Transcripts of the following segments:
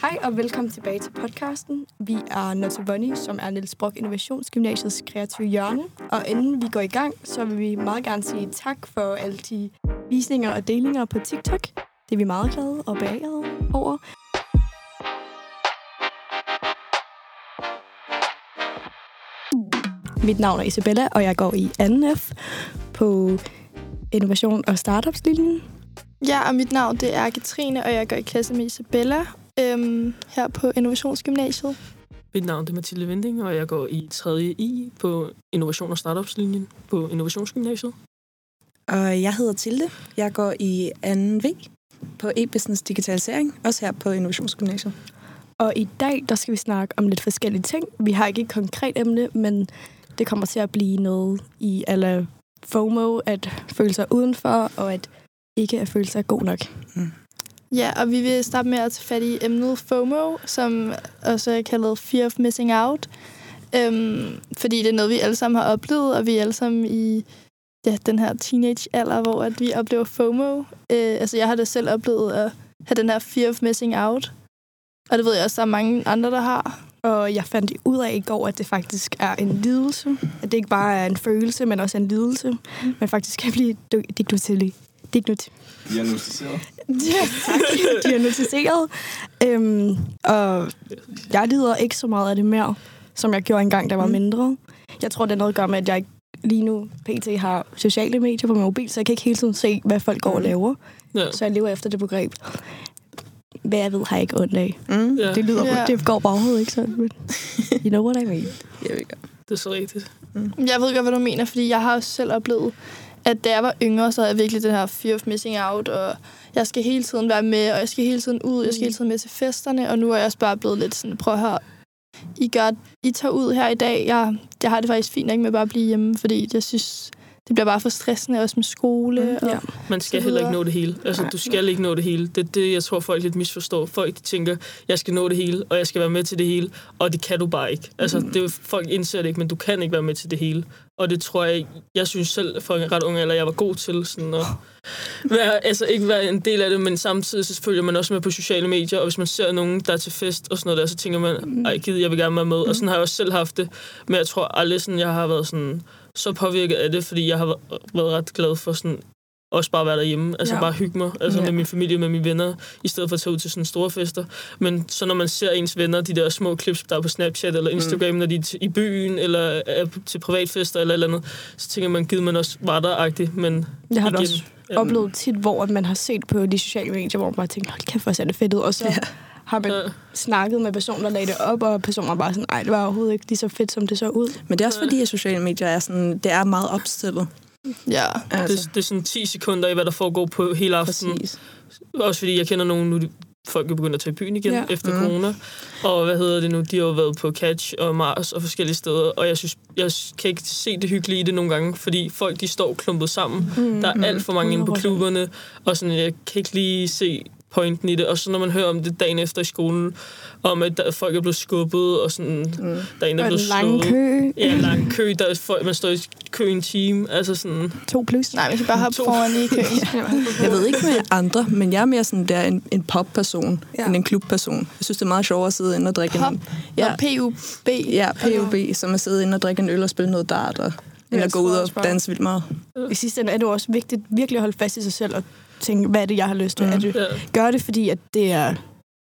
Hej og velkommen tilbage til podcasten. Vi er Notte Bunny, som er Niels Brock Innovationsgymnasiets kreative hjørne. Og inden vi går i gang, så vil vi meget gerne sige tak for alle de visninger og delinger på TikTok. Det er vi meget glade og beagede over. Mit navn er Isabella, og jeg går i 2F på Innovation og Startups-linjen. Ja, og mit navn det er Katrine, og jeg går i klasse med Isabella øhm, her på Innovationsgymnasiet. Mit navn er Mathilde Vinding, og jeg går i 3. I på Innovation og Startups-linjen på Innovationsgymnasiet. Og jeg hedder Tilde. Jeg går i 2. V på e-business digitalisering, også her på Innovationsgymnasiet. Og i dag, der skal vi snakke om lidt forskellige ting. Vi har ikke et konkret emne, men det kommer til at blive noget i alle FOMO, at føle sig udenfor, og at ikke at føle sig god nok. Mm. Ja, og vi vil starte med at tage fat i emnet FOMO, som også er kaldet Fear of Missing Out. Øhm, fordi det er noget, vi alle sammen har oplevet, og vi er alle sammen i ja, den her teenage-alder, hvor at vi oplever FOMO. Øh, altså, jeg har da selv oplevet at have den her Fear of Missing Out. Og det ved jeg også, der er mange andre, der har. Og jeg fandt ud af i går, at det faktisk er en lidelse. At det ikke bare er en følelse, men også en lidelse. Mm. Man faktisk kan blive diagnostiseret. Diagnostiseret. Tak. Diagnostiseret. Øhm, og jeg lider ikke så meget af det mere, som jeg gjorde engang, da jeg var mindre. Jeg tror, det er noget at gøre med, at jeg ikke lige nu pt. har sociale medier på min mobil, så jeg kan ikke hele tiden se, hvad folk går og laver. Ja. Så jeg lever efter det begreb. Hvad jeg ved, har jeg ikke ondt af. Mm. Ja, Det lyder, Ja. det går bare overhovedet ikke sådan, men you know what I mean. Jeg ved godt. det er så rigtigt. Jeg ved godt, hvad du mener, fordi jeg har også selv oplevet, at da jeg var yngre, så havde jeg virkelig den her fear of missing out, og jeg skal hele tiden være med, og jeg skal hele tiden ud, jeg skal hele tiden med til festerne, og nu er jeg også bare blevet lidt sådan, prøv at høre, I, gør, I tager ud her i dag, jeg, jeg har det faktisk fint ikke med bare at blive hjemme, fordi jeg synes, det bliver bare for stressende, også med skole. Mm, og, ja. Man skal heller ikke nå det hele. Altså, Nej. du skal ikke nå det hele. Det er det, jeg tror, folk lidt misforstår. Folk de tænker, jeg skal nå det hele, og jeg skal være med til det hele, og det kan du bare ikke. Altså, det er, jo- folk indser det ikke, men du kan ikke være med til det hele. Og det tror jeg, jeg synes selv, for en ret ung alder, jeg var god til sådan at være, altså ikke være en del af det, men samtidig så følger man også med på sociale medier, og hvis man ser nogen, der er til fest og sådan noget der, så tænker man, ej gid, jeg vil gerne være med. Og sådan har jeg også selv haft det, men jeg tror aldrig sådan, jeg har været sådan så påvirket af det, fordi jeg har væ- været ret glad for sådan også bare være derhjemme, altså Ja. bare hygge mig, altså Ja. med min familie, med mine venner, i stedet for at tage ud til sådan store fester. Men så når man ser ens venner, de der små clips, der er på Snapchat eller Instagram, mm. når de er i byen, eller er til privatfester eller et eller andet, så tænker man, givet man også var der men Jeg har igen, også ja, oplevet tit, hvor at man har set på de sociale medier, hvor man bare tænker, hold kæft, hvor ser det fedt ud. Og så ja. har man Ja. snakket med personer, der lagde det op, og personer bare sådan, nej, det var overhovedet ikke lige så fedt, som det så ud. Men det er også fordi, at sociale medier er, sådan, det er meget opstillet. Ja. Altså, det, det er sådan 10 sekunder i, hvad der foregår på hele aftenen. præcis. Også fordi jeg kender nogen nu, folk er begyndt at tage i byen igen Ja. efter Mm. mm. corona. Og hvad hedder det nu? De har jo været på Catch og Mars og forskellige steder. Og jeg synes, jeg kan ikke se det hyggelige i det nogle gange, fordi folk de står klumpet sammen. Mm. Der er alt for mange inde på 100%. klubberne, og sådan, jeg kan ikke lige se pointen i det. Og så når man hører om det dagen efter i skolen, om at der, folk er blevet skubbet, og sådan, mm. der er en, der er blevet lang slået. kø. Ja, en lang kø. Der er folk, man står i kø i en time. Altså sådan, To plus. Nej, vi kan bare hoppe To. foran i køen. Jeg ved ikke med andre, men jeg er mere sådan der en, en pop-person, Ja. end en klubperson. Jeg synes, det er meget sjovere at sidde inde og drikke Pop? en... Ja. Ja, PUB. ja, PUB, som at sidde inde og drikke en øl og spille noget dart, og, at gå ud og danse vildt meget. I sidste ende er det også vigtigt virkelig at holde fast i sig selv og tænke, hvad er det, jeg har lyst til? Mm. Mm. Er det, gør det, fordi at det er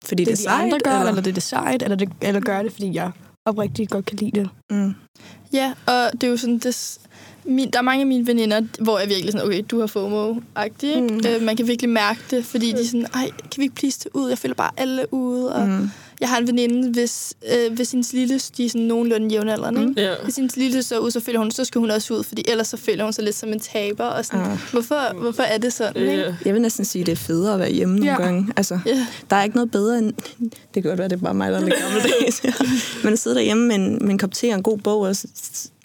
Fordi det, det, det er de andre gør, eller, eller? det er det sejt, eller, det, eller gør det, fordi jeg oprigtigt godt kan lide det. Mm. Ja, og det er jo sådan, det, min, der er mange af mine veninder, hvor jeg virkelig sådan, okay, du har FOMO-agtig. Mm. Mm. Øh, man kan virkelig mærke det, fordi de er sådan, ej, kan vi ikke please tage ud? Jeg føler bare alle ude. Og Mm. Jeg har en veninde, hvis, øh, hvis hendes lille, de er sådan nogenlunde jævnaldrende, Mm. ikke? ja. Hvis hendes lille så ud, så føler hun, så skal hun også ud, fordi ellers så føler hun sig lidt som en taber. Og sådan, Ah. hvorfor, hvorfor er det sådan, ikke? Ja. Jeg vil næsten sige, at det er federe at være hjemme nogle Ja. gange. Altså, Ja. der er ikke noget bedre end... Det kan godt være, det er bare mig, der er lidt gammeldags. Men at sidde derhjemme med en, med en kop te og en god bog, og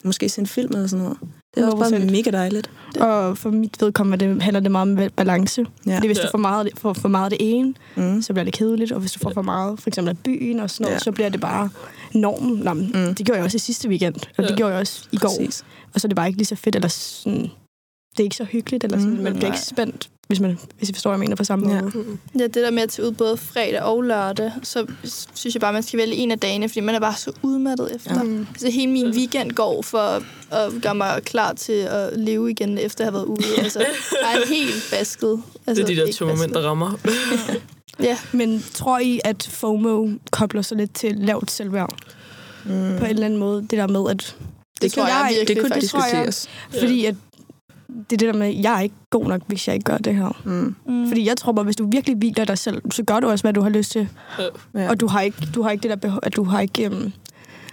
måske se en film eller sådan noget. Det er også bare 100%. mega dejligt. Og for mit vedkommende det handler det meget om balance. Ja. Fordi hvis Ja. du får meget, det- får for meget af det ene, Mm. så bliver det kedeligt. Og hvis du får for meget, for eksempel af byen og sådan noget, Ja. så bliver det bare normen. Nå, Mm. Det gjorde jeg også i sidste weekend, og det Ja. gjorde jeg også i går. Præcis. Og så er det bare ikke lige så fedt, eller sådan, det er ikke så hyggeligt, eller sådan, Mm, man bliver nej. ikke spændt hvis, man, hvis I forstår, hvad jeg mener på samme Ja. måde. Ja, det der med at tage ud både fredag og lørdag, så synes jeg bare, man skal vælge en af dagene, fordi man er bare så udmattet efter. Ja. Ja. Så hele min weekend går for at gøre mig klar til at leve igen, efter at have været ude. Altså, jeg er helt basket. Altså, Det er de der to momenter, der rammer. Ja, Men tror I, at FOMO kobler sig lidt til lavt selvværd? Mm. På en eller anden måde. Det der med, at... det, tror jeg, jeg- virkelig Det kunne faktisk. tror jeg. diskuteres. Fordi at det er det der med, at jeg er ikke god nok, hvis jeg ikke gør det her. Mm. Mm. Fordi jeg tror bare, hvis du virkelig hviler dig selv, så gør du også, hvad du har lyst til. Ja. Og du har ikke, du har ikke det der behov, at du har ikke um,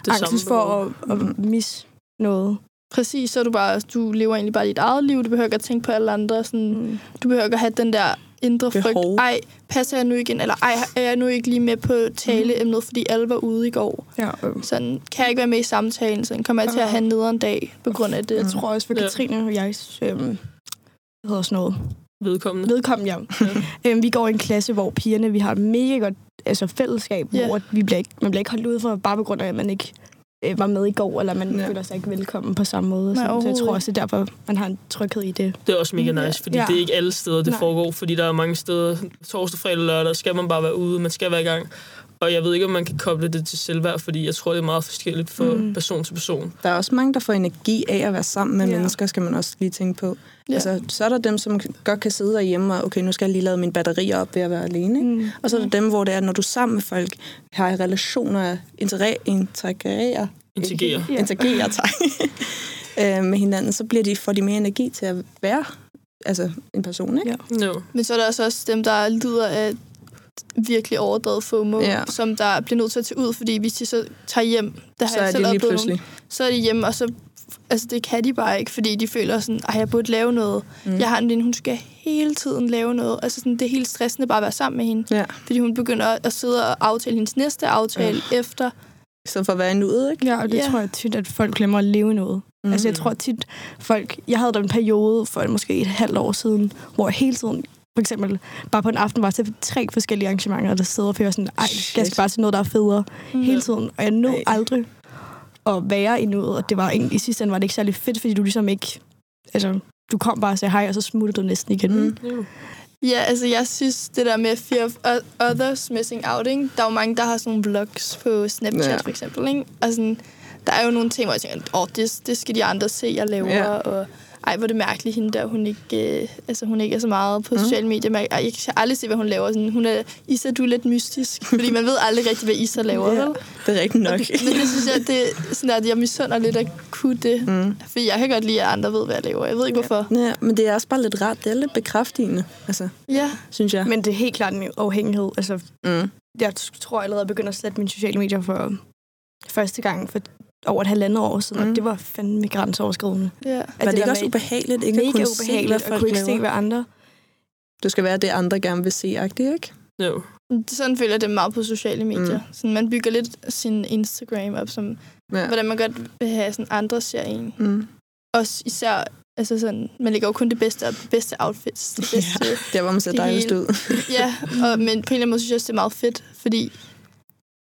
angst for at, at misse noget. Præcis, så er du bare, du lever egentlig bare dit eget liv. Du behøver ikke at tænke på alle andre. Sådan, Mm. Du behøver ikke at have den der indre Behov. frygt. Ej, passer jeg nu igen? Eller ej, er jeg nu ikke lige med på taleemnet, fordi alle var ude i går? Ja, øh. Sådan, kan jeg ikke være med i samtalen? Sådan, kommer jeg til at have en nederen dag på grund af det? Jeg tror også, for Ja. Katrine og jeg, øhm, hvad hedder sådan noget, Vedkommende. vedkommende, ja. øhm, vi går i en klasse, hvor pigerne, vi har et mega godt altså, fællesskab, Ja. hvor vi bliver ikke, man bliver ikke holdt ud for, bare på grund af, at man ikke øh, var med i går, eller man Ja. føler sig ikke velkommen på samme måde. Nej. Så jeg tror også, det er derfor, man har en tryghed i det. Det er også mega nice, fordi Ja. det er ikke alle steder, det Nej. foregår. Fordi der er mange steder, torsdag, fredag, lørdag, skal man bare være ude, man skal være i gang. Og jeg ved ikke, om man kan koble det til selvværd, fordi jeg tror, det er meget forskelligt fra Mm. person til person. Der er også mange, der får energi af at være sammen med Ja. mennesker, skal man også lige tænke på. Ja. Altså, så er der dem, som godt kan sidde derhjemme og, okay, nu skal jeg lige lade mine batterier op ved at være alene. Ikke? Mm. Og så er der dem, hvor det er, når du er sammen med folk, har i relationer, integrere, integrere, Integrere. Ja. tak, øh, med hinanden, så bliver de, får de mere energi til at være altså, en person. Ikke? Ja. No. Men så er der også, også dem, der lider af virkelig overdrevet FOMO, Ja. som der bliver nødt til at tage ud, fordi hvis de så tager hjem, der har Så jeg er selv det lige pludselig. Nogle, så er de hjemme, og så altså det kan de bare ikke, fordi de føler sådan, at jeg burde lave noget. Mm. Mm. Jeg har en veninde, hun skal hele tiden lave noget. Altså sådan, det er helt stressende bare at være sammen med hende. Ja. Fordi hun begynder at sidde og aftale hendes næste aftale ja. efter. Så for at være i nuet, ikke? Ja, og det Ja. tror jeg tit, at folk glemmer at leve noget. Mm. Altså, jeg tror tit, folk... Jeg havde da en periode for måske et halvt år siden, hvor jeg hele tiden, for eksempel, bare på en aften var til tre forskellige arrangementer, der sidder og føler sådan, ej, jeg skal bare til noget, der er federe Mm. hele tiden. Og jeg nåede Ej. aldrig at være i noget, og det var egentlig, i sidste ende var det ikke særlig fedt, fordi du ligesom ikke... Altså, du kom bare og sagde hej, og så smuttede du næsten igen. Mm. Ja, altså jeg synes, det der med fear of others missing out, ikke? der er jo mange, der har sådan nogle vlogs på Snapchat Ja. for eksempel. Ikke? Og sådan, der er jo nogle ting, hvor jeg tænker, åh, det, det skal de andre se, jeg laver. Ja. Og ej, hvor er det mærkeligt, hende der, hun ikke, øh, altså, hun ikke er så meget på Mm. sociale medier. Men, ej, jeg kan aldrig se, hvad hun laver. Sådan, hun er, Isa, du er lidt mystisk, fordi man ved aldrig rigtig, hvad Isa laver, Ja. vel? Det er rigtigt nok. Og det, men det synes jeg, det er sådan, at jeg misunder lidt at kunne det. Mm. Fordi jeg kan godt lide, at andre ved, hvad jeg laver. Jeg ved ikke, hvorfor. Ja, men det er også bare lidt rart. Det er lidt bekræftigende, altså, Ja, synes jeg. Men det er helt klart en afhængighed. Altså, Mm. jeg tror allerede, at jeg begynder at slette mine sociale medier for første gang for over et halvandet år siden, mm. Og det var fandme grænseoverskridende. ja. At Var det der ikke også ubehageligt ikke at mega kunne ubehageligt se, at hvad kunne folk ikke se, hvad andre... Det skal være det, andre gerne vil se, agtigt, ikke? No. Sådan føler jeg det meget på sociale medier. Mm. Sådan, man bygger lidt sin Instagram op, som Ja. hvordan man godt vil have sådan andre ser en. Mm. Også især, altså sådan, man lægger jo kun det bedste op, bedste outfits. Det bedste, ja. Der, hvor man ser Det dejligst ud. ja, og, men på en eller anden måde synes jeg også, det er meget fedt, fordi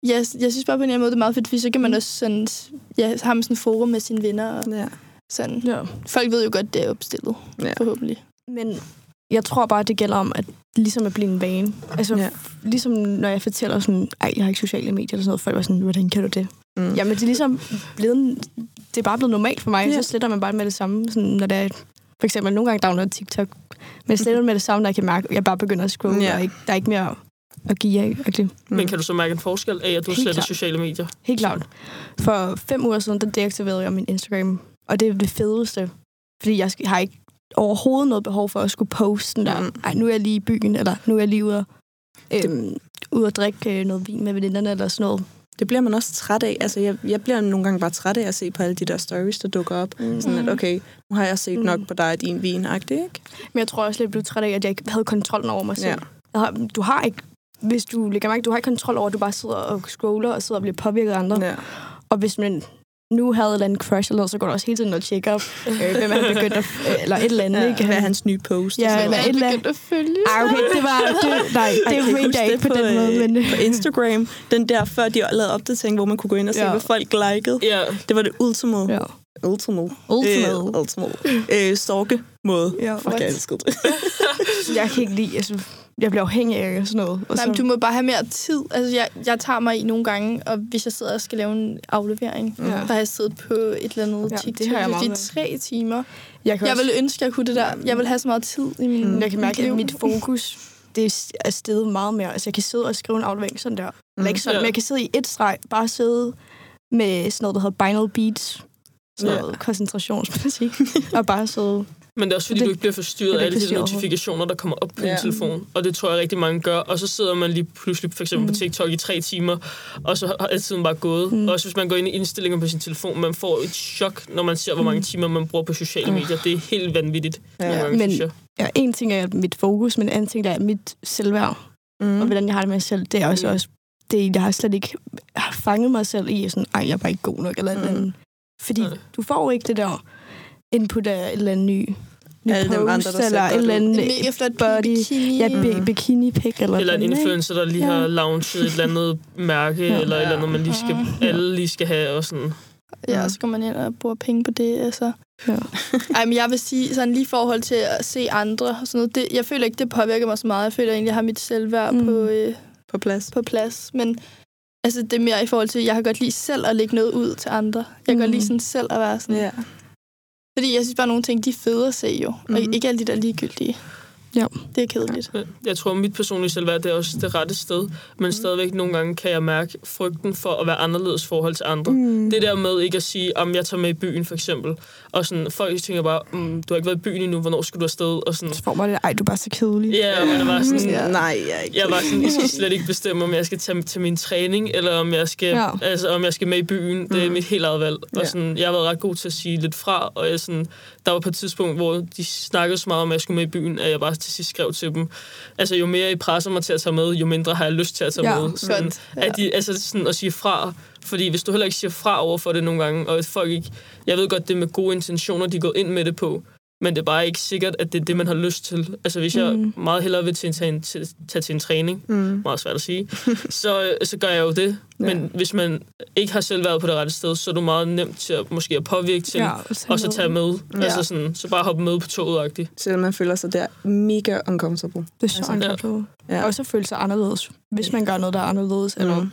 jeg, jeg synes bare på en eller anden måde, det er meget fedt, fordi så kan man også sådan, ja, have sådan en forum med sine venner. Og Ja. sådan. Ja. Folk ved jo godt, det er opstillet, Ja. forhåbentlig. Men jeg tror bare, det gælder om, at ligesom at blive en vane. Altså, Ja. ja. ligesom når jeg fortæller sådan, ej, jeg har ikke sociale medier eller sådan noget, folk var sådan, hvordan kan du det? Mm. Jamen, det er ligesom blevet, det er bare blevet normalt for mig, Ja. ja. så sletter man bare med det samme, sådan, når det er, for eksempel nogle gange downloader TikTok, men jeg sletter med det samme, når jeg kan mærke, at jeg bare begynder at scrolle, Ja. ja. og ikke, der er ikke mere at give af. Okay. Mm. Men kan du så mærke en forskel af, at du Helt sletter klart. sociale medier? Helt klart. For fem uger siden, der deaktiverede jeg min Instagram, og det er det fedeste, fordi jeg har ikke overhovedet noget behov for at skulle poste den der, Mm. ej, nu er jeg lige i byen, eller nu er jeg lige ude og, øhm, ude at drikke øh, noget vin med veninderne, eller sådan noget. Det bliver man også træt af. Altså, jeg, jeg bliver nogle gange bare træt af at se på alle de der stories, der dukker op. Mm. Sådan at, okay, nu har jeg set Mm. nok på dig og din vin, ikke? Men jeg tror også lidt, jeg blev træt af, at jeg ikke havde kontrollen over mig selv. Ja. Jeg har, du har ikke, hvis du lægger mærke, du har ikke kontrol over, at du bare sidder og scroller og sidder og bliver påvirket af andre. Ja. Og hvis man nu havde et eller andet crush, eller noget, så går du også hele tiden og tjekker op, øh, hvem er begyndt at, øh, eller et eller andet, ja. ikke? Hvad er hans nye post? Ja, eller noget. et eller andet. at følge. Ej, okay, det var... Det, nej, Ej, det I mente jeg ikke det på, den måde, øh, men... På Instagram, den der, før de lavede opdatering, hvor man kunne gå ind og se, Ja. hvad folk likede. Ja, Det var det ultimo. Ja. Ultimate, Ultimate. øh, ultimate øh, stalke måde. Ja, Fuck, jeg elsker det. Jeg kan ikke lide, altså, jeg bliver afhængig af sådan noget. Og Nej, men du må bare have mere tid. Altså, jeg, jeg tager mig i nogle gange, og hvis jeg sidder og skal lave en aflevering, Ja. der har jeg siddet på et eller andet Ja, ja, det TikTok har jeg i meget tre timer. jeg kan, Jeg også, ville ønske, jeg kunne det der. Jeg vil have så meget tid i min Mm. jeg kan mærke, at mit fokus det er steget meget mere. Altså, jeg kan sidde og skrive en aflevering sådan der. Eller ikke sådan, Ja. men jeg kan sidde i et streg, bare sidde med sådan noget, der hedder binaural beats. Sådan Ja. noget koncentrationsmusik. og bare sidde... Men det er også fordi, Det- du ikke bliver forstyrret af alle de notifikationer, der kommer op på Ja. din telefon. Og det tror jeg rigtig mange gør. Og så sidder man lige pludselig for eksempel mm. på TikTok i tre timer, og så har tiden bare gået. Mm. Mm. Også hvis man går ind i indstillinger på sin telefon, man får et chok, når man ser, hvor mange timer man bruger på sociale Mm. medier. Det er helt vanvittigt. Ja. gange, Men- synes jeg. Ja, en ting er mit fokus, men en anden ting er mit selvværd. Mm. Mm. Og hvordan jeg har det med mig selv. Det er også, Mm. også det, jeg har slet ikke fanget mig selv i, sådan, ej, jeg er bare ikke god nok, eller Mm. mm. andet. Fordi Nej. du får ikke det der input af et eller andet ny, ny Alle dem andre, der eller et eller ud. andet En mega flot body. bikini. Ja, Mm. mm. bikini pic eller Eller en influencer, der lige Ja. har launchet et eller andet mærke, Ja. eller et eller andet, man lige skal, Ja. alle lige skal have. Og sådan. Ja, så går man ind og bruger penge på det. Altså. Ja. Ej, men jeg vil sige, sådan lige i forhold til at se andre, og sådan noget, det, jeg føler ikke, det påvirker mig så meget. Jeg føler egentlig, jeg har mit selvværd Mm. mm. på, øh, På plads. på plads. Men altså, det er mere i forhold til, at jeg kan godt lide selv at lægge noget ud til andre. Jeg kan Mm. godt lide sådan selv at være sådan. Ja. Fordi jeg synes bare, nogle ting, de er fede at se jo. Mm. Og Mhm. ikke alle de der ligegyldige. Ja. Det er kedeligt. Jeg tror, at mit personlige selvværd, det er også det rette sted. Men stadigvæk nogle gange kan jeg mærke frygten for at være anderledes i forhold til andre. Mm. Det der med ikke at sige, om jeg tager med i byen, for eksempel. Og sådan, folk tænker bare, mm, du har ikke været i byen endnu, hvornår skal du afsted? Og sådan, Så får man det, ej, du er bare så kedelig. ja, man er bare sådan, Ja. Nej, jeg er ikke. jeg var sådan, jeg skal slet ikke bestemme, om jeg skal tage til min træning, eller om jeg skal, Ja. altså, om jeg skal med i byen. Det er Mm. mit helt eget valg. Og sådan, jeg har været ret god til at sige lidt fra, og jeg sådan, der var på et tidspunkt, hvor de snakkede så meget om, at jeg skulle med i byen, at jeg bare til sidst skrev til dem, altså jo mere I presser mig til at tage med, jo mindre har jeg lyst til at tage Ja, med. Sådan, godt. Ja. at de, altså sådan at sige fra, fordi hvis du heller ikke siger fra over for det nogle gange, og folk ikke, jeg ved godt, det er med gode intentioner, de går ind med det på, men det er bare ikke sikkert, at det er det, man har lyst til. Altså hvis jeg Mm. meget hellere vil en, tage, en, til, tage til en træning, Mm. meget svært at sige, så, så gør jeg jo det. Ja. Men hvis man ikke har selv været på det rette sted, så er du meget nemt til at måske at påvirke til, ja, og så tage med. Ja. Altså sådan, så bare hoppe med på toget-agtigt. Selvom man føler sig der mega uncomfortable. Det er så Altså, ja. uncomfortable. Ja. Ja. Og så føle sig anderledes, hvis man gør noget, der er anderledes. Mm. Eller,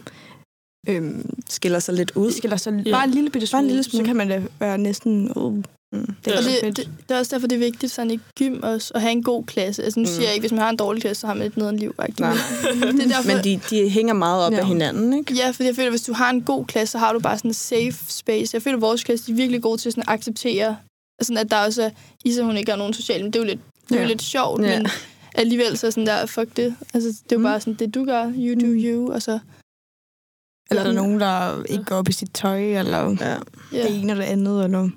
øhm, Skiller sig lidt ud. skiller sig Ja. bare en lille bitte smule, Bare en lille smule. så kan man da være næsten... Uh, Mm. det er Ja. Og så det, det, det er også derfor, det er vigtigt sådan i gym også, at have en god klasse. Altså nu Mm. siger jeg ikke, hvis man har en dårlig klasse, så har man et nederen liv. Ikke? Nej. Det er derfor, Men de, de hænger meget op Ja. ja. af hinanden, ikke? Ja, fordi jeg føler, at hvis du har en god klasse, så har du bare sådan en safe space. Jeg føler, at vores klasse de er virkelig gode til sådan at acceptere, altså, at der også er, Isa hun ikke har nogen sociale, men det er jo lidt, det er jo Ja. lidt sjovt, Ja. men alligevel så sådan der, fuck det. Altså, det er jo Mm. bare sådan, det du gør, you do Mm. you, og så... eller er der nogen, der ikke går op i sit tøj, eller Ja. Ja. det ene eller det andet. Eller...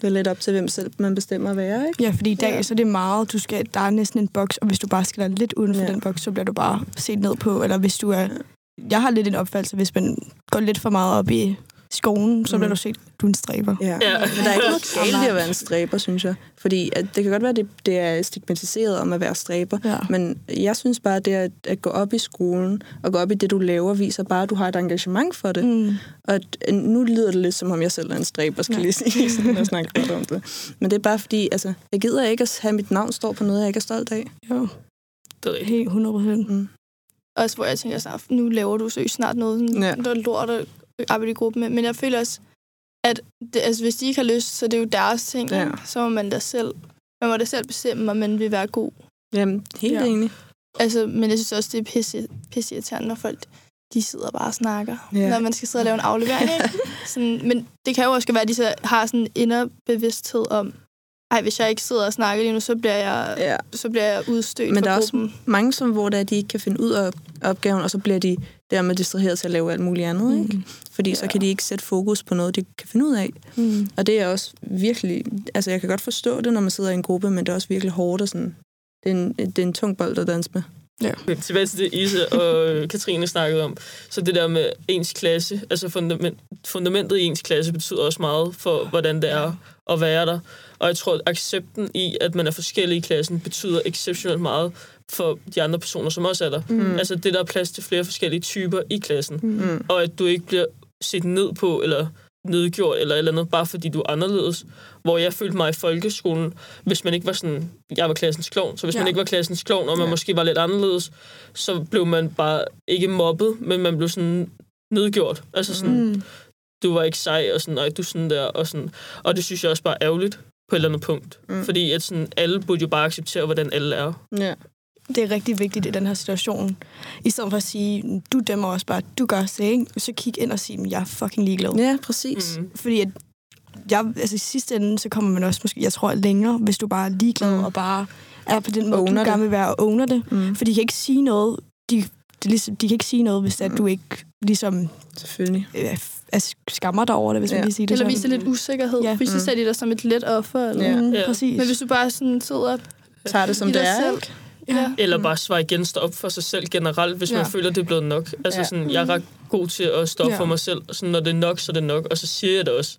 Det er lidt op til, hvem selv man bestemmer at være, ikke? Ja, fordi i dag Ja. så er det meget, du skal, der er næsten en boks, og hvis du bare skal være lidt uden for Ja. den boks, så bliver du bare set ned på. Eller hvis du er... Jeg har lidt en opfattelse, hvis man går lidt for meget op i skolen, så Mm. bliver du set, du er en stræber. Ja. Ja. Men der er ikke noget galt i at være en stræber, synes jeg. Fordi at det kan godt være, at det, det er stigmatiseret om at være stræber. Ja. Men jeg synes bare, at det at, at gå op i skolen og gå op i det, du laver, viser bare, at du har et engagement for det. Mm. Og at, øh, nu lyder det lidt, som om jeg selv er en stræber, skal Ja. lige sige, sådan, jeg snakker godt om det. Men det er bare fordi, altså, jeg gider ikke at have mit navn står på noget, jeg ikke er stolt af. Jo, Det er rigtigt. helt 100 procent. Mm. Også hvor jeg tænker sådan, nu laver du så snart noget, sådan, Ja. der er lort at arbejde i gruppe med. Men jeg føler også, at det, altså, hvis de ikke har lyst, så det er jo deres ting. Ja. Så må man da selv, man må da selv bestemme, om man vil være god. Jamen, helt Ja. enig. Altså, men jeg synes også, det er pisse, pisse irriterende, når folk de sidder bare og snakker, ja. når man skal sidde og lave en aflevering. Sådan, men det kan jo også være, at de så har sådan en inderbevidsthed om, ej, hvis jeg ikke sidder og snakker lige nu, så bliver jeg, Ja. så bliver jeg udstødt Men der er også mange, som, hvor der, de ikke kan finde ud af opgaven, og så bliver de dermed distraheret til at lave alt muligt andet. Ikke? Mm. Fordi så Ja. kan de ikke sætte fokus på noget, de kan finde ud af. Mm. Og det er også virkelig... Altså, jeg kan godt forstå det, når man sidder i en gruppe, men det er også virkelig hårdt og sådan... Det er en, det er en tung bold at danse med. Okay, tilbage til det, Isa og Katrine snakkede om. Så det der med ens klasse, altså fundament, fundamentet i ens klasse betyder også meget for, hvordan det er at være der. Og jeg tror, at accepten i, at man er forskellig i klassen, betyder exceptionelt meget for de andre personer, som også er der. Mm. Altså det, der er plads til flere forskellige typer i klassen. Mm. Og at du ikke bliver set ned på, eller nedgjort eller eller andet, bare fordi du er anderledes. Hvor jeg følte mig i folkeskolen, hvis man ikke var sådan, jeg var klassens klovn, så hvis ja. man ikke var klassens klovn, og man Ja. måske var lidt anderledes, så blev man bare ikke mobbet, men man blev sådan nedgjort. Altså sådan, Mm. du var ikke sej, og sådan, nej, du sådan der, og sådan. Og det synes jeg også bare er ærgerligt på et eller andet punkt. Mm. Fordi at sådan, alle burde jo bare acceptere, hvordan alle er. Ja. Det er rigtig vigtigt i den her situation. I stedet for at sige, du dømmer også bare, du gør det, ikke? Så kig ind og sige, jeg er fucking ligeglad. ja, præcis. Mm. Fordi at jeg, altså i sidste ende, så kommer man også måske, jeg tror, længere, hvis du bare er ligeglad Mm. og bare er på den måde, Owner du det. gerne vil være og owner det. Mm. For de kan ikke sige noget, de, det er ligesom, de kan ikke sige noget, hvis at Mm. du ikke ligesom Selvfølgelig. øh, altså, skammer dig over det, hvis ja. Man kan sige det Eller sådan. vise lidt usikkerhed, Ja. fordi så Mm. ser de dig som et let offer. Eller? Ja. Mm, Ja. præcis. Men hvis du bare sådan sidder Tager det som det er, selv. ikke? Ja. Eller bare svare igen, stå op for sig selv generelt, hvis ja. Man føler, det er blevet nok. Altså Ja. sådan, jeg er ret god til at stå op Ja. for mig selv. Og sådan, når det er nok, så er det nok. Og så siger jeg det også.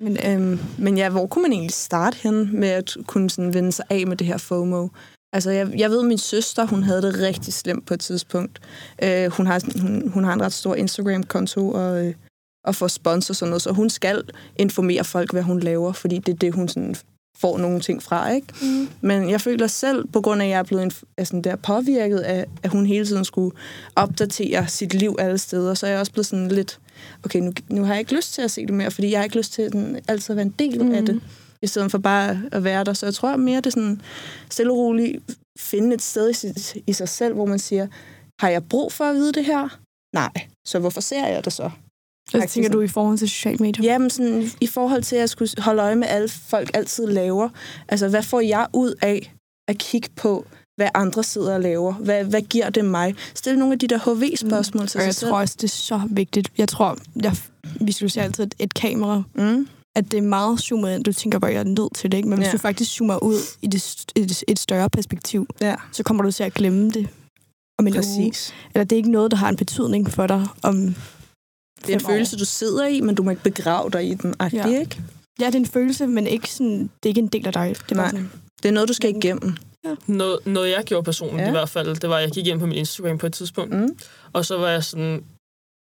Men, øhm, men ja, hvor kunne man egentlig starte hen med at kunne sådan vende sig af med det her FOMO? Altså, jeg, jeg ved, at min søster, hun havde det rigtig slemt på et tidspunkt. Øh, hun, har, hun, hun har en ret stor Instagram-konto og, øh, og får sponsor og sådan noget, så hun skal informere folk, hvad hun laver, fordi det er det, hun sådan får nogle ting fra, ikke? Mm. Men jeg føler selv, på grund af, at jeg er blevet sådan der påvirket af, at hun hele tiden skulle opdatere sit liv alle steder, så er jeg også blevet sådan lidt, okay, nu, nu har jeg ikke lyst til at se det mere, fordi jeg har ikke lyst til at den, altid at være en del mm. af det, i stedet for bare at være der. Så jeg tror mere, det er sådan stille og roligt finde et sted i, sit, i sig selv, hvor man siger, har jeg brug for at vide det her? Nej. Så hvorfor ser jeg det så? Hvad tænker du i forhold til sociale medier? Jamen sådan, i forhold til at skulle holde øje med, alle folk altid laver. Altså, hvad får jeg ud af at kigge på, hvad andre sidder og laver? Hvad, hvad giver det mig? Stil nogle af de der HV-spørgsmål mm. til Og sig jeg selv. tror også, det er så vigtigt. Jeg tror, jeg visualiserer altid et, et kamera, Mm. at det er meget zoomet ind. Du tænker bare, jeg er nødt til det, ikke? Men hvis Ja. du faktisk zoomer ud i det, et, et større perspektiv, Ja, så kommer du til at glemme det om en uge. præcis. Eller det er ikke noget, der har en betydning for dig om Det er en år. følelse, du sidder i, men du må ikke begrave dig i den. Ja. Ja. Ikke? Ja, det er en følelse, men ikke sådan, det er ikke en del af dig. Det er Nej. sådan, Det er noget, du skal igennem. Noget, noget jeg gjorde personligt Ja. ja. i hvert fald, det var, at jeg gik ind på min Instagram på et tidspunkt, Mm. og så var jeg sådan,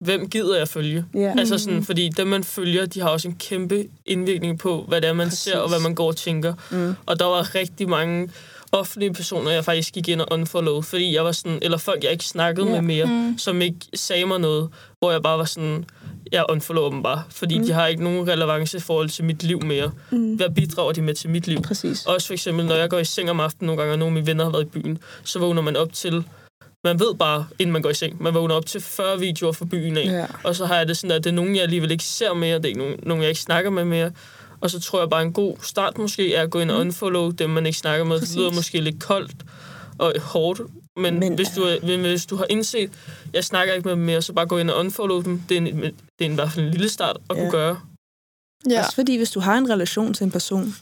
hvem gider jeg følge? Ja. Altså sådan, fordi dem, man følger, de har også en kæmpe indvirkning på, hvad det er, man Præcis. ser, og hvad man går og tænker. Mm. Og der var rigtig mange offentlige personer, jeg faktisk gik ind og unfollowed, fordi jeg var sådan, eller folk, jeg ikke snakkede Ja. med mere, Mm. som ikke sagde mig noget, hvor jeg bare var sådan, jeg unfollower dem bare, fordi mm. de har ikke nogen relevance i forhold til mit liv mere. mm, Hvad bidrager de med til mit liv? Præcis. Også for eksempel, når jeg går i seng om aftenen nogle gange, og nogle af mine venner har været i byen, så vågner man op til, man ved bare, inden man går i seng, man vågner op til 40 videoer fra byen af. Ja. Og så har jeg det sådan, at det er nogen, jeg alligevel ikke ser mere, det er ikke nogen, nogen jeg ikke snakker med mere. Og så tror jeg bare, en god start måske er at gå ind og unfollow dem, man ikke snakker med. Mm. Præcis. Det lyder måske lidt koldt og hårdt, men, Men- hvis, du, er- hvis du har indset, jeg snakker ikke med dem mere, så bare gå ind og unfollow dem. Det er, en, det er en, i hvert fald en lille start at Ja. kunne gøre. Ja. Også fordi, hvis du har en relation til en person,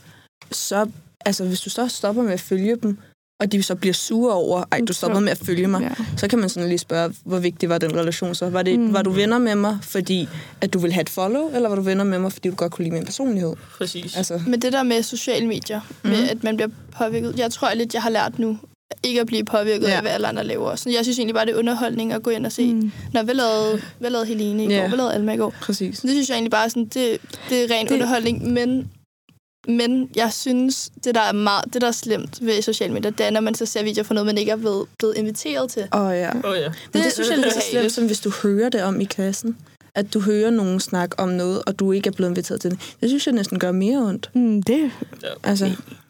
så, altså hvis du så stopper med at følge dem, og de så bliver sure over, ej, du stoppede med at følge mig, ja. så kan man sådan lige spørge, hvor vigtig var den relation så? Var, det, Mm. var du venner med mig, fordi at du ville have et follow, eller var du venner med mig, fordi du godt kunne lide min personlighed? Præcis. Altså, Men det der med sociale medier, mm. med at man bliver påvirket, jeg tror lidt, jeg har lært nu, ikke at blive påvirket Ja. af, hvad alle andre laver. Så jeg synes egentlig bare, det er underholdning at gå ind og se, mm. Når hvad lavede, hvad lavede Helene i går, Ja. hvad lavede Alma i går. præcis. Det synes jeg egentlig bare, sådan, det, det er ren det... underholdning, men, men jeg synes, det der, er meget, det der er slemt ved sociale medier, det er, når man så ser videoer fra noget, man ikke er blevet, blevet inviteret til. Åh oh, ja. Oh, ja. Men det, det synes jeg er lige så slemt, som hvis du hører det om i klassen. At du hører nogen snakke om noget, og du ikke er blevet inviteret til det. Det synes jeg næsten gør mere ondt. Mm, det Altså,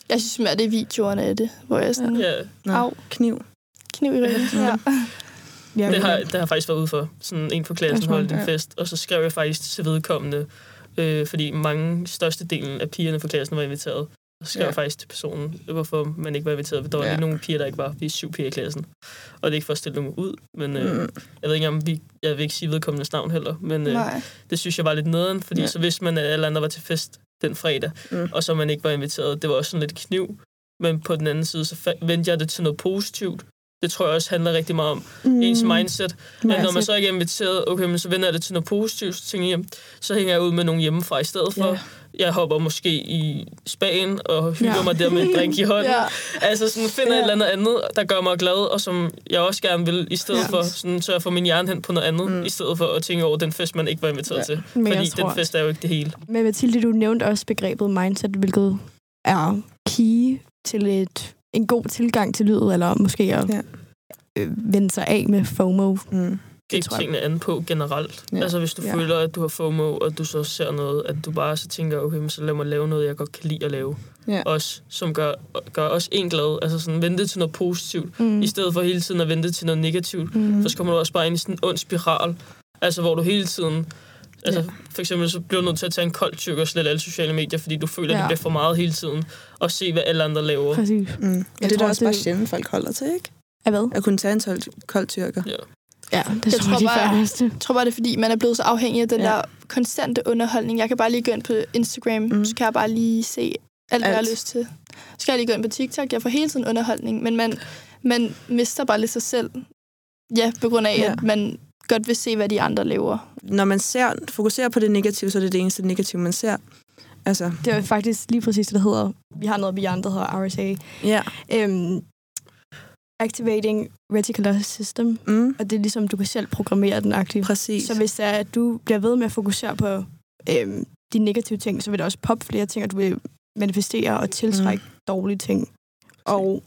Jeg synes mere, det er videoerne af det, hvor jeg sådan, ja. ja. Au. kniv. kniv i ryggen. Ja. ja, Det har, det har jeg faktisk været ude for. Sådan en fra klassen holdt en fest, og så skrev jeg faktisk til vedkommende, øh, fordi mange størstedelen af pigerne fra klassen var inviteret. Så skrev Ja. jeg faktisk til personen, hvorfor man ikke var inviteret, for der var Ja. lige nogle piger, der ikke var. Vi er syv piger i klassen. Og det er ikke for at stille nogen ud, men øh, Mm. jeg ved ikke om vi, jeg vil ikke sige vedkommendes navn heller, men øh, Nej. det synes jeg var lidt nederen, fordi Ja. så vidste man, at alle andre var til fest den fredag, Mm. og så man ikke var inviteret. Det var også sådan lidt kniv, men på den anden side, så vendte jeg det til noget positivt. Det tror jeg også handler rigtig meget om mm, ens mindset. At når man mindset. så ikke er inviteret, okay, men så vender jeg det til noget positivt, så tænker jeg, så hænger jeg ud med nogen hjemmefra i stedet for. Ja. jeg hopper måske i Spanien og hygger. Ja. mig der med en drink i hånden. Ja. Altså sådan finder ja. et eller andet andet, der gør mig glad, og som jeg også gerne vil, i stedet. Ja. for sådan sørge for min hjerne hen på noget andet, mm. i stedet for at tænke over den fest, man ikke var inviteret ja. til. Men jeg Fordi den fest er jo ikke det hele. Men Mathilde, du nævnte også begrebet mindset, hvilket er key til et, en god tilgang til livet, eller måske at Ja. øh, vende sig af med FOMO. Mm. Jeg. tingene an på generelt. Ja. Altså hvis du ja. Føler, at du har FOMO, og du så ser noget, at du bare så tænker, okay, men så lad mig lave noget, jeg godt kan lide at lave. Ja. Også, som gør, gør også en glad. Altså sådan vente til noget positivt, mm. i stedet for hele tiden at vente til noget negativt. Mm. For så kommer du også bare ind i sådan en ond spiral, altså hvor du hele tiden... Altså, for eksempel så bliver du nødt til at tage en kold tyk og slette alle sociale medier, fordi du føler, ja. Ja. det bliver for meget hele tiden, og se, hvad alle andre laver. Præcis. Mm. Og Jeg det er da også bare det- sjældent, folk holder til, ikke? Af hvad? At kunne tage en kold tyrker. Ja. Ja, det Jeg jeg tror tror, de bare-. Jeg tror bare, det er, fordi man er blevet så afhængig af den Ja. ja. der konstante underholdning. Jeg kan bare lige gå ind på Instagram, Mm. så kan jeg bare lige se alt, hvad jeg Alt. har lyst til. Så kan jeg lige gå ind på TikTok. Jeg får hele tiden underholdning, men man, man mister bare lidt sig selv. Ja, på grund af, Ja. ja. at man godt vil se, hvad de andre laver. Når man ser, fokuserer på det negative, så er det det eneste negative, man ser. Altså, Det er faktisk lige præcis det, der hedder... Vi har noget beyond, der hedder RSA. ja. Øhm, Activating Reticular System. Mm, Og det er ligesom, du kan selv programmere den aktivt. præcis. Så hvis det er, at du bliver ved med at fokusere på øhm, de negative ting, så vil der også poppe flere ting, og du vil manifestere og tiltrække mm. dårlige ting. Og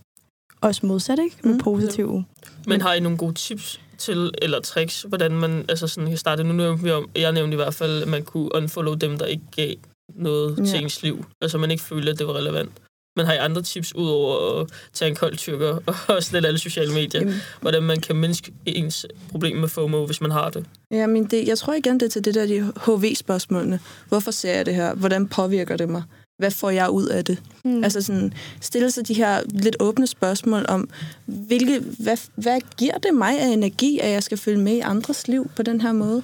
også modsat, ikke? Med Mm. positive. Men har I nogle gode tips til, eller tricks, hvordan man altså sådan kan starte? Nu nævnte vi om, jeg nævnte i hvert fald, at man kunne unfollow dem, der ikke gav noget Ja. til ens liv. Altså man ikke følte, at det var relevant. Men har I andre tips, udover at tage en kold tyrker og slette alle sociale medier? Jamen, Hvordan man kan mindske ens problem med FOMO, hvis man har det? ja, men det, jeg tror igen, det er til det der de HV-spørgsmålene. Hvorfor ser jeg det her? Hvordan påvirker det mig? Hvad får jeg ud af det? Mm. Altså sådan, stille sig de her lidt åbne spørgsmål om, hvilke, hvad, hvad giver det mig af energi, at jeg skal følge med i andres liv på den her måde?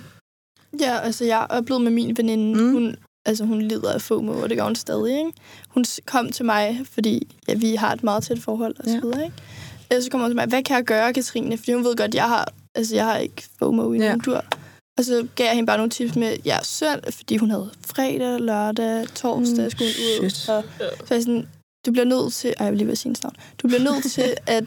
Ja, altså jeg oplevede med min veninde, Mm. hun, altså hun lider af FOMO, og det gør hun stadig, ikke? Hun kom til mig, fordi ja, vi har et meget tæt forhold og så Ja. videre, ikke? Øh, Så kommer hun til mig, hvad kan jeg gøre, Katrine? Fordi hun ved godt, jeg har, altså jeg har ikke FOMO i Ja. nogen tur. Og så gav jeg hende bare nogle tips med, ja, søndag, fordi hun havde fredag, lørdag, torsdag, Mm, skulle hun ud. shit. Og så jeg sådan, du bliver nødt til, ej, jeg vil lige være sin navn, du bliver nødt til, at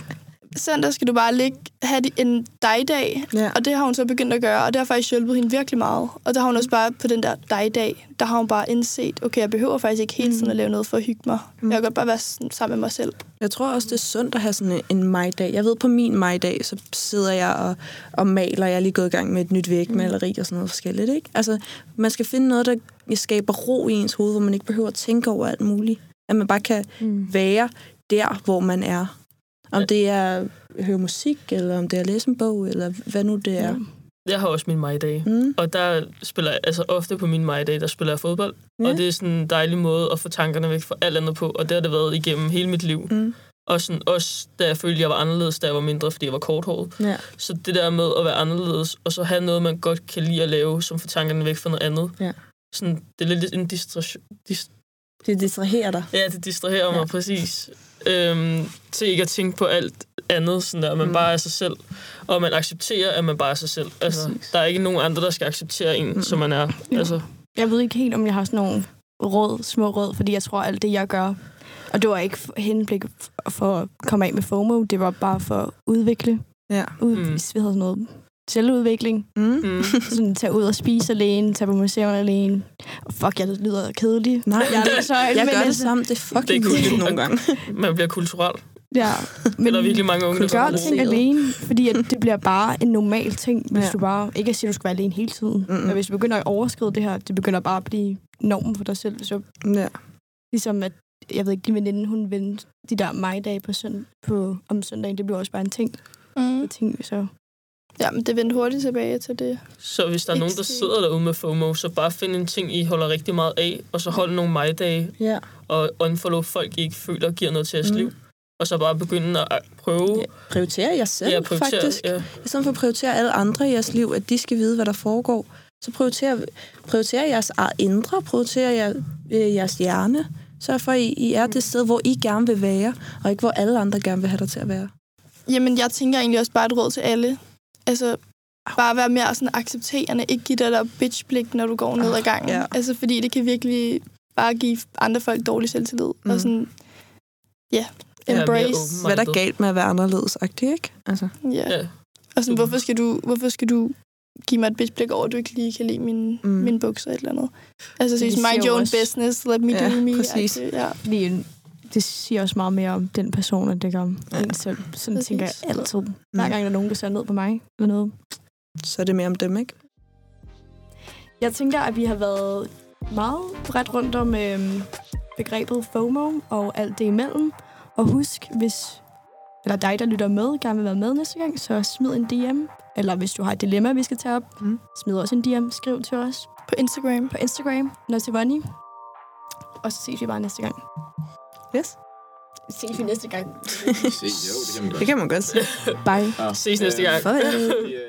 søndag skal du bare ligge, have en dig-dag, Ja. og det har hun så begyndt at gøre, og det har faktisk hjulpet hende virkelig meget. Og der har hun også bare på den der dig-dag, der har hun bare indset, okay, jeg behøver faktisk ikke hele tiden at lave noget for at hygge mig. Mm. Jeg kan godt bare være sådan sammen med mig selv. Jeg tror også, det er sundt at have sådan en- majdag. Jeg ved, på min majdag, så sidder jeg og, og maler. Jeg er lige gået i gang med et nyt vægmaleri og sådan noget forskelligt. Ikke? Altså, man skal finde noget, der skaber ro i ens hoved, hvor man ikke behøver at tænke over alt muligt. At man bare kan Mm. være der, hvor man er. Om det er at høre musik, eller om det er at læse en bog, eller hvad nu det er. Ja. Jeg har også min majdag. Mm. Og der spiller jeg, altså ofte på min majdag, der spiller jeg fodbold. Ja. Og det er sådan en dejlig måde at få tankerne væk fra alt andet på. Og det har det været igennem hele mit liv. Mm. Og sådan, også da jeg følte, jeg var anderledes, da jeg var mindre, fordi jeg var korthåret. Ja. Så det der med at være anderledes, og så have noget, man godt kan lide at lave, som får tankerne væk fra noget andet. Ja. Sådan, det er lidt en distraktion. Dist, Det distraherer dig. ja, det distraherer mig Ja. ja. præcis. Øhm, til ikke at tænke på alt andet, sådan der, at man Mm. bare er sig selv. Og man accepterer, at man bare er sig selv. Altså, Præcis. der er ikke nogen andre, der skal acceptere en, Mm. som man er. Jo. Altså, Jeg ved ikke helt, om jeg har sådan nogle råd, små råd, fordi jeg tror, alt det, jeg gør, og det var ikke henblik for at komme af med FOMO, det var bare for at udvikle, Ja. ud, Mm. mm. hvad hedder sådan noget, selvudvikling. Mm. mm. Sådan tage ud og spise alene, tage på museum alene. Og fuck, jeg lyder kedelig. Nej, Jeg, det, er så, jeg gør det samme. Det er fucking Det er cool. nogle gange. man bliver kulturel. Ja, Men, der er virkelig mange unge, der gør ting alene, fordi at det bliver bare en normal ting, hvis Ja. du bare... Ikke at sige, at du skal være alene hele tiden, mm. men hvis du begynder at overskride det her, det begynder bare at blive normen for dig selv. Så Ja. ligesom at, jeg ved ikke, din veninde, hun vendte de der mig-dage på, søn, på, om søndagen, det bliver også bare en ting. Mm. ting så. Ja, men det vendte hurtigt tilbage til det. Så hvis der er nogen, der sidder derude med FOMO, så bare find en ting, I holder rigtig meget af, og så hold nogle mig-dage, ja. og unfollow folk, I ikke føler giver noget til jeres Mm. liv. Og så bare begynde at prøve Ja, prioritere jer selv, ja, prioritere, faktisk. Ja. I stedet for at prioritere alle andre i jeres liv, at de skal vide, hvad der foregår, så prioriter, prioriter jeres eget indre, prioriter jer, øh, jeres hjerne. Sørg for, at I, I er det sted, hvor I gerne vil være, og ikke hvor alle andre gerne vil have dig til at være. Jamen, jeg tænker egentlig også bare et råd til alle. Altså, bare være mere sådan accepterende. Ikke give dig der bitch-blik, når du går ned ad gangen. ja. Altså, fordi det kan virkelig bare give andre folk dårlig selvtillid. Mm. Og sådan, ja, Ja, mere embrace. open-minded. Hvad er der galt med at være anderledes ikke? Altså, Ja. Ja. Og sådan, hvorfor skal, du, hvorfor skal du give mig et bitchblik over, at du ikke lige kan lide min, Mm. mm. min bukser eller et eller andet? Altså, så det mind your own også- business, let me Ja, do me. præcis. agtigt, Ja. Fordi det siger også meget mere om den person, end det gør om Ja. en selv. Sådan Præcis. tænker jeg altid. Hver gang der er nogen, der ser ned på mig eller noget. så er det mere om dem, ikke? Jeg tænker, at vi har været meget bredt rundt om øhm, begrebet FOMO og alt det imellem. Og husk, hvis eller dig, der lytter med, gerne vil være med næste gang, så smid en DM. Eller hvis du har et dilemma, vi skal tage op, Mm. smid også en DM. Skriv til os På Instagram. på Instagram, Notivani. Og så ses vi bare næste gang. Yes. Ses vi næste gang. Se, jo, det kan man godt. Det kan man godt. Bye. Ja. Ses næste gang. Ja.